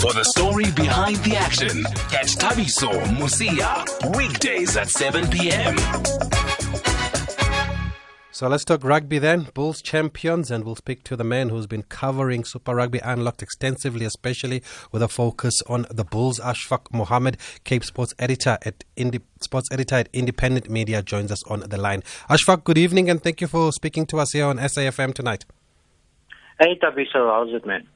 For the story behind the action, catch Thabiso Mosia weekdays at 7 p.m. So let's talk rugby then. Bulls champions, and we'll speak to the man who's been covering Super Rugby Unlocked extensively, especially with a focus on the Bulls. Ashfaq Mohammed, Cape Sports editor at Indi- Sports editor at Independent Media, joins us on the line. Ashfaq, good evening, and thank you for speaking to us here on SAFM tonight. Hey, Thabiso, how's it, man?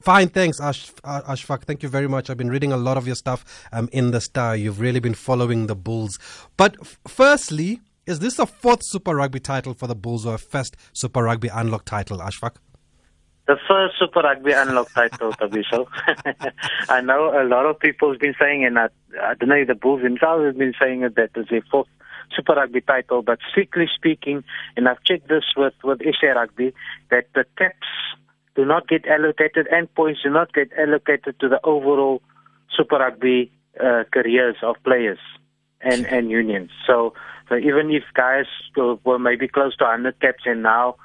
Fine, thanks, Ash, Ashfaq. Thank you very much. I've been reading a lot of your stuff um, in the Star. You've really been following the Bulls. But f- firstly, is this a fourth Super Rugby title for the Bulls or a first Super Rugby Unlock title, Ashfaq? The first Super Rugby Unlock title, Thabiso. I know a lot of people have been saying, and I, I don't know, if the Bulls themselves have been saying it, that it's a fourth Super Rugby title, but strictly speaking, and I've checked this with, with SA Rugby, that the caps do not get allocated and points do not get allocated to the overall Super Rugby uh, careers of players and, and unions. So, so even if guys were maybe close to 100 caps and now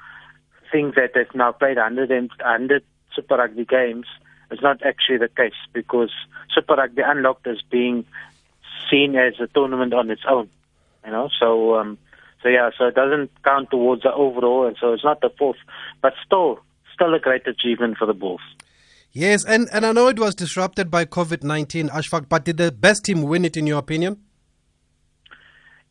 think that they've now played 100, and, 100 Super Rugby games, it's not actually the case because Super Rugby Unlocked is being seen as a tournament on its own. You know, so um, so yeah, so it doesn't count towards the overall, and so it's not the fourth, but still, still a great achievement for the Bulls. Yes, and, and I know it was disrupted by COVID 19, Ashfaq, but did the best team win it in your opinion?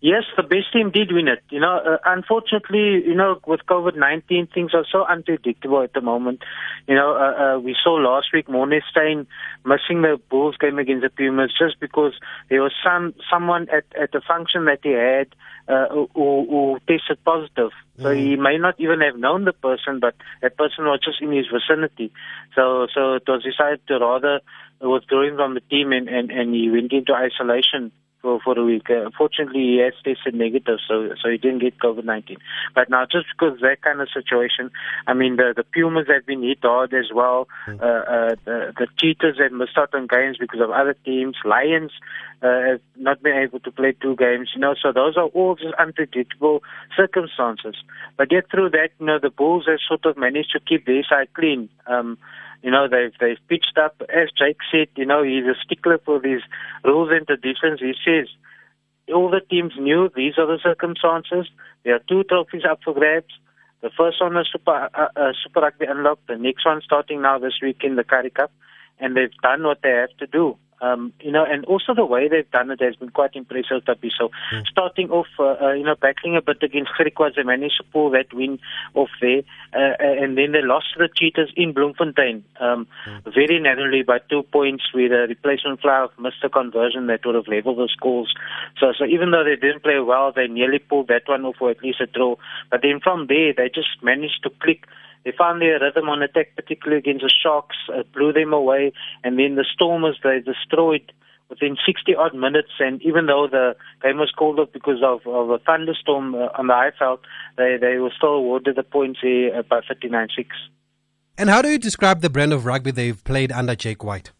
Yes, the best team did win it. You know, uh, unfortunately, you know, with COVID-19, things are so unpredictable at the moment. You know, uh, uh, we saw last week Morné Steyn missing the Bulls game against the Pumas just because there was some someone at at the function that he had uh, who, who tested positive. So mm. he may not even have known the person, but that person was just in his vicinity. So so it was decided to rather withdraw him from the team, and and, and he went into isolation for for a week. Uh, fortunately, he has tested negative, so so he didn't get COVID nineteen. But now, just because of that kind of situation, I mean, the the Pumas have been hit hard as well. Mm. Uh, uh, the the Cheetahs have missed out on games because of other teams. Lions uh, have not been able to play two games. You know, so those are all just unpredictable circumstances. But yet through that, you know, the Bulls have sort of managed to keep their side clean. Um, you know, they've they've pitched up. As Jake said, you know, he's a stickler for these rules and traditions. He says all the teams knew these are the circumstances. There are two trophies up for grabs. The first one is Super uh, uh, Super Rugby Unlocked. The next one starting now this week in the Currie Cup, and they've done what they have to do. Um, you know, and also the way they've done it has been quite impressive, Tapi. So, mm. starting off, uh, uh, you know, battling a bit against Griquas, they managed to pull that win off there, uh, and then they lost to the Cheetahs in Bloemfontein, um, mm. very narrowly by two points, with a replacement fly missed a conversion that would have leveled the scores. So, so even though they didn't play well, they nearly pulled that one off, or at least a draw. But then from there, they just managed to click they found their rhythm on attack, particularly against the Sharks. It blew them away. And then the Stormers, they destroyed within 60 odd minutes. And even though the game was called off because of, of a thunderstorm uh, on the Highveld, they, they were still awarded the points here uh, by 39 6. And how do you describe the brand of rugby they've played under Jake White?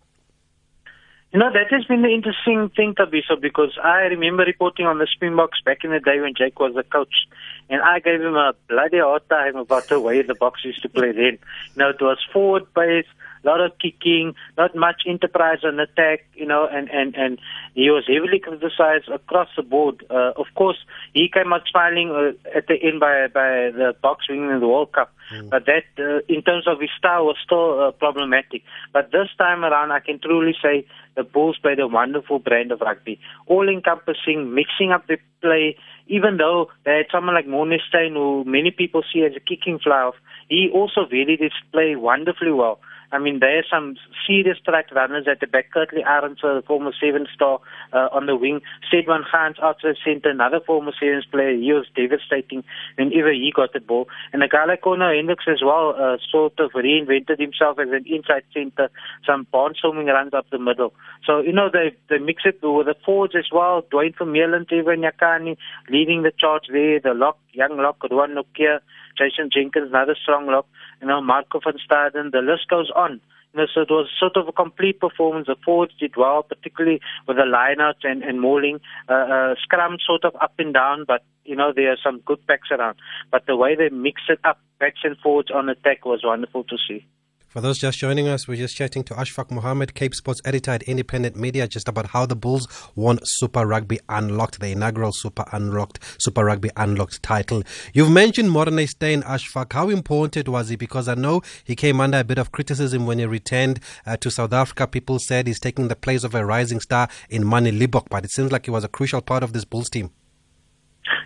You know, that has been the interesting thing, Thabiso, because I remember reporting on the Springboks back in the day when Jake was the coach, and I gave him a bloody hard time about the way the Boks used to play then. You know, it was forward based, a lot of kicking, not much enterprise on attack, you know, and, and, and he was heavily criticized across the board. Uh, of course, he came out smiling uh, at the end by, by the Boks winning in the World Cup. Mm. But that, uh, in terms of his style, was still uh, problematic. But this time around, I can truly say the Bulls played a wonderful brand of rugby, all encompassing, mixing up the play. Even though they had someone like Morné Steyn, who many people see as a kicking fly off, he also really did play wonderfully well. I mean, there are some serious track runners at the back. Kurt-Lee Arendse, the former seven star uh, on the wing. Stedman Gans outside center, another former sevens player. He was devastating whenever he got the ball. And a guy like Cornal Hendricks as well uh, sort of reinvented himself as an inside center, some barnstorming runs up the middle. So, you know, they, they mix it with the forwards as well. Duane Vermeulen, Trevor Nyakane leading the charge there. The lock, young lock, Ruan Nortje. Jason Jenkins, another strong lock, you know, Marco van Staden, the list goes on. You know, so it was sort of a complete performance. The forwards did well, particularly with the lineouts and, and mauling. Uh, uh, scrum sort of up and down, but, you know, there are some good backs around. But the way they mixed it up, backs and forwards on attack was wonderful to see. For those just joining us, we're just chatting to Ashfaq Mohammed, Cape Sports editor at Independent Media, just about how the Bulls won Super Rugby Unlocked, the inaugural Super Unlocked, Super Rugby Unlocked title. You've mentioned Morné Steyn, Ashfaq. How important was he? Because I know he came under a bit of criticism when he returned uh, to South Africa. People said he's taking the place of a rising star in Manie Libbok, but it seems like he was a crucial part of this Bulls team.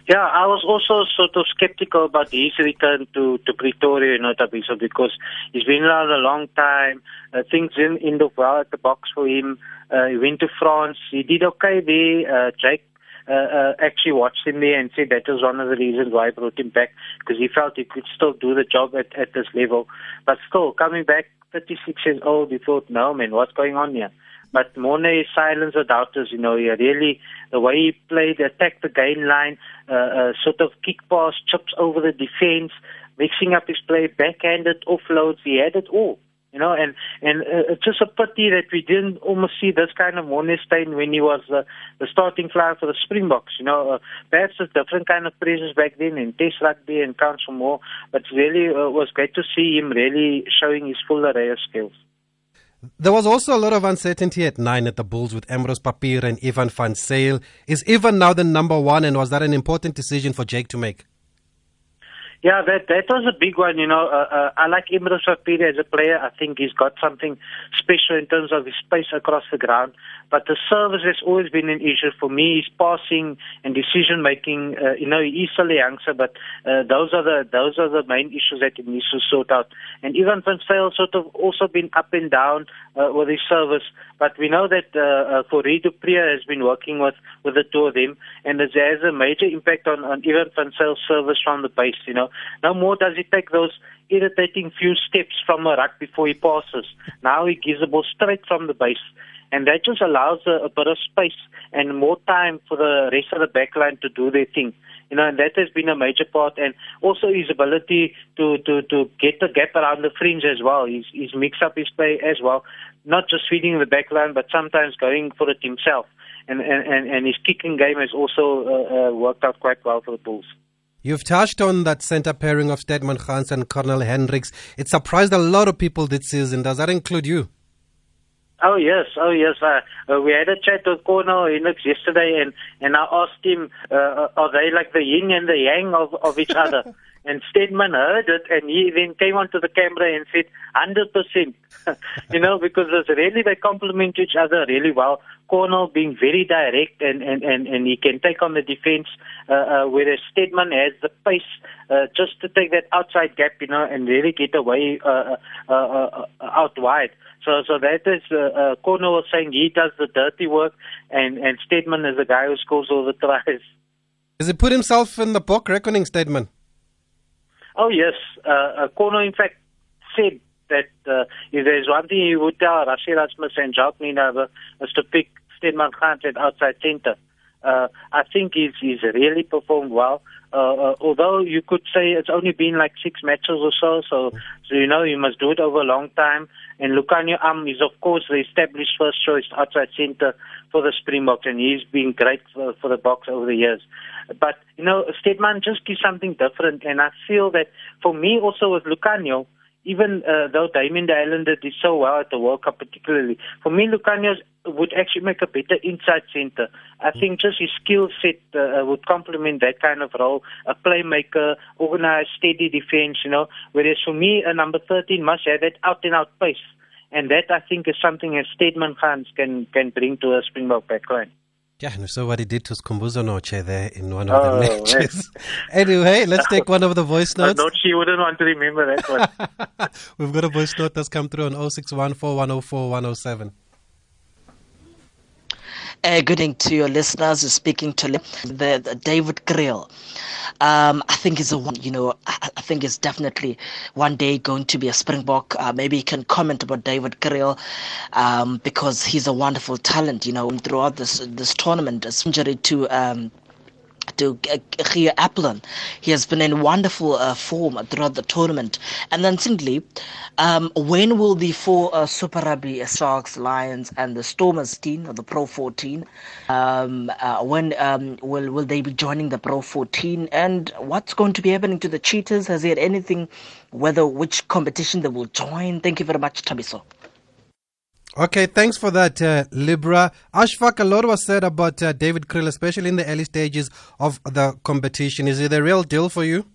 Yeah, I was also sort of skeptical about his return to, to Pretoria, you know, Thabiso, because he's been around a long time. Uh, things didn't end up well at the Boks for him. Uh, he went to France. He did okay there. Uh, Jake uh, uh, actually watched him there and said that was one of the reasons why I brought him back because he felt he could still do the job at, at this level. But still, coming back 36 years old, he thought, no, man, what's going on here? But Morné silenced the doubters, you know, he really, the way he played, attacked the gain line, uh, uh, sort of kick pass, chips over the defense, mixing up his play, backhanded offloads, he had it all. You know, and and uh, it's just a pity that we didn't almost see this kind of Morné Steyn when he was uh, the starting flyer for the Springboks. You know, uh, perhaps a different kind of presence back then in Test rugby and for more. But really, uh, was great to see him really showing his full array of skills. There was also a lot of uncertainty at nine at the Bulls with Embrose Papier and Ivan van Zyl. Is Ivan now the number one, and was that an important decision for Jake to make? Yeah, that that was a big one. You know, uh, uh, I like Embrose Papier as a player. I think he's got something special in terms of his pace across the ground. But the service has always been an issue for me. His passing and decision making. Uh, you know, he is still a youngster, but uh, those are the those are the main issues that he needs to sort out. And Ivan van Zyl sort of also been up and down uh, with his service. But we know that uh, uh, Fourie du has been working with with the two of them, and it has a major impact on on Ivan van service from the base. You know. No more does he take those irritating few steps from a ruck before he passes. Now he gives the ball straight from the base. And that just allows a, a bit of space and more time for the rest of the backline to do their thing. You know, and that has been a major part. And also his ability to, to, to get the gap around the fringe as well. He's, he's mixed up his play as well. Not just feeding the backline, but sometimes going for it himself. And, and, and, and his kicking game has also uh, uh, worked out quite well for the Bulls. You've touched on that centre pairing of Stedman Gans and Cornal Hendricks. It surprised a lot of people this season. Does that include you? Oh yes, oh yes. Uh, uh, we had a chat with Cornal Hendricks yesterday, and and I asked him, uh, are they like the yin and the yang of of each other? and Stedman heard it, and he then came onto the camera and said, hundred percent. you know, because it's really they complement each other really well. Cornal being very direct and, and, and, and he can take on the defense, uh, uh, whereas Stedman has the pace uh, just to take that outside gap, you know, and really get away uh, uh, uh, out wide. So, so that is uh, uh, Cornal was saying he does the dirty work, and and Stedman is the guy who scores all the tries. Has he put himself in the book reckoning, Stedman? Oh yes, uh, uh, Cornal in fact said that uh, if there's one thing he would tell Rassie Erasmus and Jacques Nienaber is to pick Stedman Gans at outside centre. Uh, I think he's, he's really performed well. Uh, uh, although you could say it's only been like six matches or so, so so you know you must do it over a long time. And Lukhanyo Am is of course the established first choice outside centre for the Springboks, and he's been great for, for the Boks over the years. But you know, Stedman just gives something different, and I feel that for me also with Lukhanyo, even uh, though Damian de Allende did so well at the World Cup particularly, for me Lukhanyo would actually make a better inside center. I think just his skill set uh, uh, would complement that kind of role, a playmaker, organized, steady defense, you know. Whereas for me, a number 13 must have that out and out pace. And that I think is something a Stedman Gans can, can bring to a Springbok backline. Yeah, and so what he did to Sikhumbuzo Notshe there in one of oh, the matches. anyway, let's take one of the voice notes. Not she wouldn't want to remember that one. We've got a voice note that's come through on 0614104107. Uh, good evening to your listeners. Speaking to the, the David Kriel. Um, I think is a one. You know, I, I, think it's definitely one day going to be a Springbok. Uh, maybe you can comment about David Kriel um, because he's a wonderful talent. You know, throughout this this tournament, injury to. Um, to Gio Aplon. He has been in wonderful uh, form throughout the tournament. And then, simply, um, when will the four uh, Super Rugby Sharks, Lions, and the Stormers team, or the Pro 14, um, uh, when um, will will they be joining the Pro 14? And what's going to be happening to the Cheetahs? Has he had anything? Whether which competition they will join? Thank you very much, Thabiso. Okay, thanks for that, uh, Libra. Ashfaq, a lot was said about uh, David Kriel, especially in the early stages of the competition. Is it a real deal for you?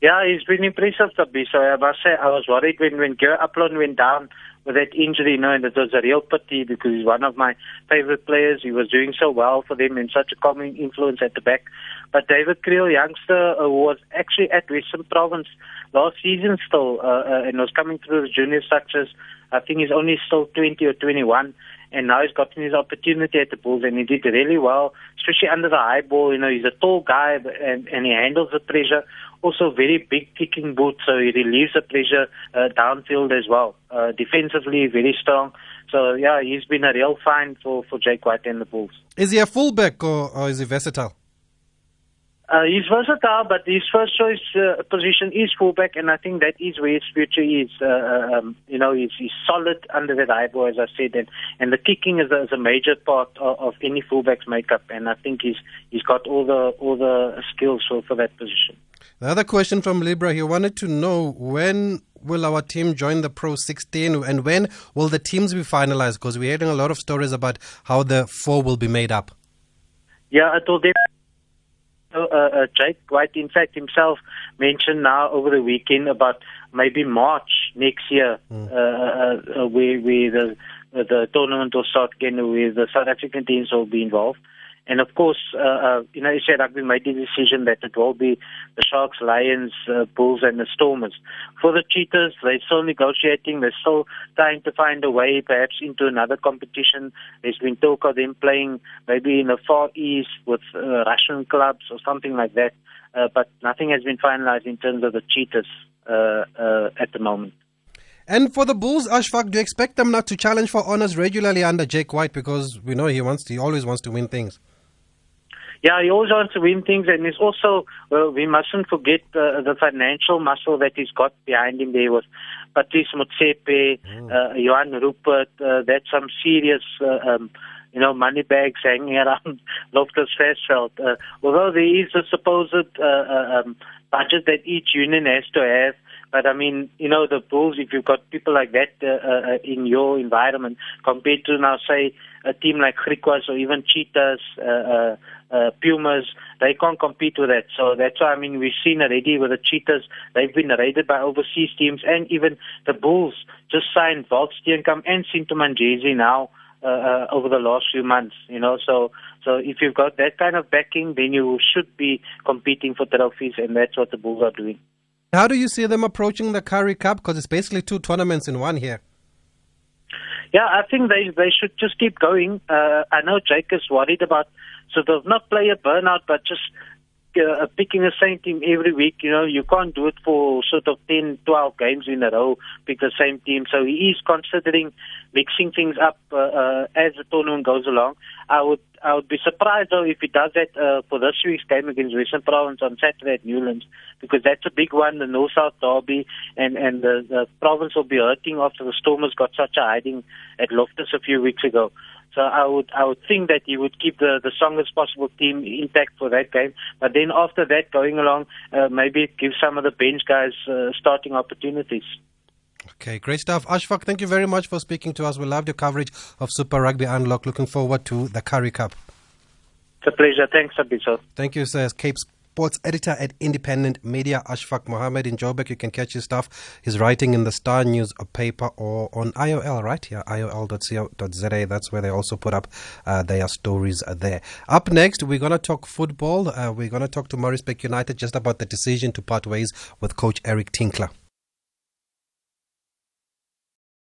Yeah, he's been impressive, Thabiso. I must say, I was worried when, when Gio Aplon went down with that injury, you know, and it was a real pity because he's one of my favorite players. He was doing so well for them and such a calming influence at the back. But David Kriel, youngster, uh, was actually at Western Province last season still uh, uh, and was coming through the junior structures I think he's only still 20 or 21, and now he's gotten his opportunity at the Bulls, and he did really well, especially under the high ball. You know, he's a tall guy, and, and he handles the pressure. Also, very big kicking boot, so he relieves the pressure uh, downfield as well. Uh, defensively, very strong. So, yeah, he's been a real find for, for Jake White and the Bulls. Is he a fullback or, or is he versatile? Uh, he's versatile, but his first choice uh, position is fullback, and I think that is where his future is. Uh, um, you know, he's, he's solid under that eyeball, as I said, and, and the kicking is a, is a major part of, of any fullback's makeup, and I think he's he's got all the all the skills for, for that position. The other question from Libra, he wanted to know when will our team join the Pro 16 and when will the teams be finalized? Because we're hearing a lot of stories about how the four will be made up. Yeah, it will definitely uh, uh, Jake White, in fact, himself mentioned now over the weekend about maybe March next year, mm. uh, uh, where, where the the tournament will start again, where the South African teams will be involved. And of course, uh, uh, you know, SA Rugby made the decision that it will be the Sharks, Lions, uh, Bulls, and the Stormers. For the Cheetahs, they're still negotiating. They're still trying to find a way, perhaps into another competition. There's been talk of them playing maybe in the Far East with uh, Russian clubs or something like that. Uh, but nothing has been finalized in terms of the Cheetahs uh, uh, at the moment. And for the Bulls, Ashfaq, do you expect them not to challenge for honors regularly under Jake White because we know he wants to, he always wants to win things? Yeah, he always wants to win things, and he's also well, we mustn't forget uh, the financial muscle that he's got behind him. There was Patrice Motsepe, mm. uh, Johan Rupert. Uh, that's some serious. Uh, um, you know, money bags hanging around Loftus Versfeld. Uh, although there is a supposed uh, uh, um, budget that each union has to have, but I mean, you know, the Bulls, if you've got people like that uh, uh, in your environment, compared to now, say, a team like Griquas or even Cheetahs, uh, uh, uh, Pumas, they can't compete with that. So that's why, I mean, we've seen already with the Cheetahs, they've been raided by overseas teams, and even the Bulls just signed Walt Steenkamp and Sintu Manjezi now. Uh, uh, over the last few months, you know, so so if you've got that kind of backing, then you should be competing for trophies, and that's what the Bulls are doing. How do you see them approaching the Currie Cup? Because it's basically two tournaments in one here. Yeah, I think they they should just keep going. Uh, I know Jake is worried about sort of not player burnout, but just uh, picking the same team every week. You know, you can't do it for sort of 10, 12 games in a row, pick the same team. So he is considering mixing things up uh, uh, as the tournament goes along. I would I would be surprised though if he does that uh, for this week's game against Western Province on Saturday at Newlands because that's a big one, the North South Derby, and and the, the province will be hurting after the Stormers got such a hiding at Loftus a few weeks ago. So I would I would think that he would keep the the strongest possible team intact for that game. But then after that, going along, uh, maybe give some of the bench guys uh, starting opportunities. Okay, great stuff. Ashfaq, thank you very much for speaking to us. We loved your coverage of Super Rugby Unlock. Looking forward to the Currie Cup. It's a pleasure. Thanks, Abiso. Thank you, sir. Cape's sports editor at Independent Media, Ashfaq Mohammed in Joburg. You can catch his stuff. He's writing in the Star News paper or on IOL, right? Yeah, iol.co.za. That's where they also put up uh, their stories there. Up next, we're going to talk football. Uh, we're going to talk to Maritzburg United just about the decision to part ways with coach Eric Tinkler.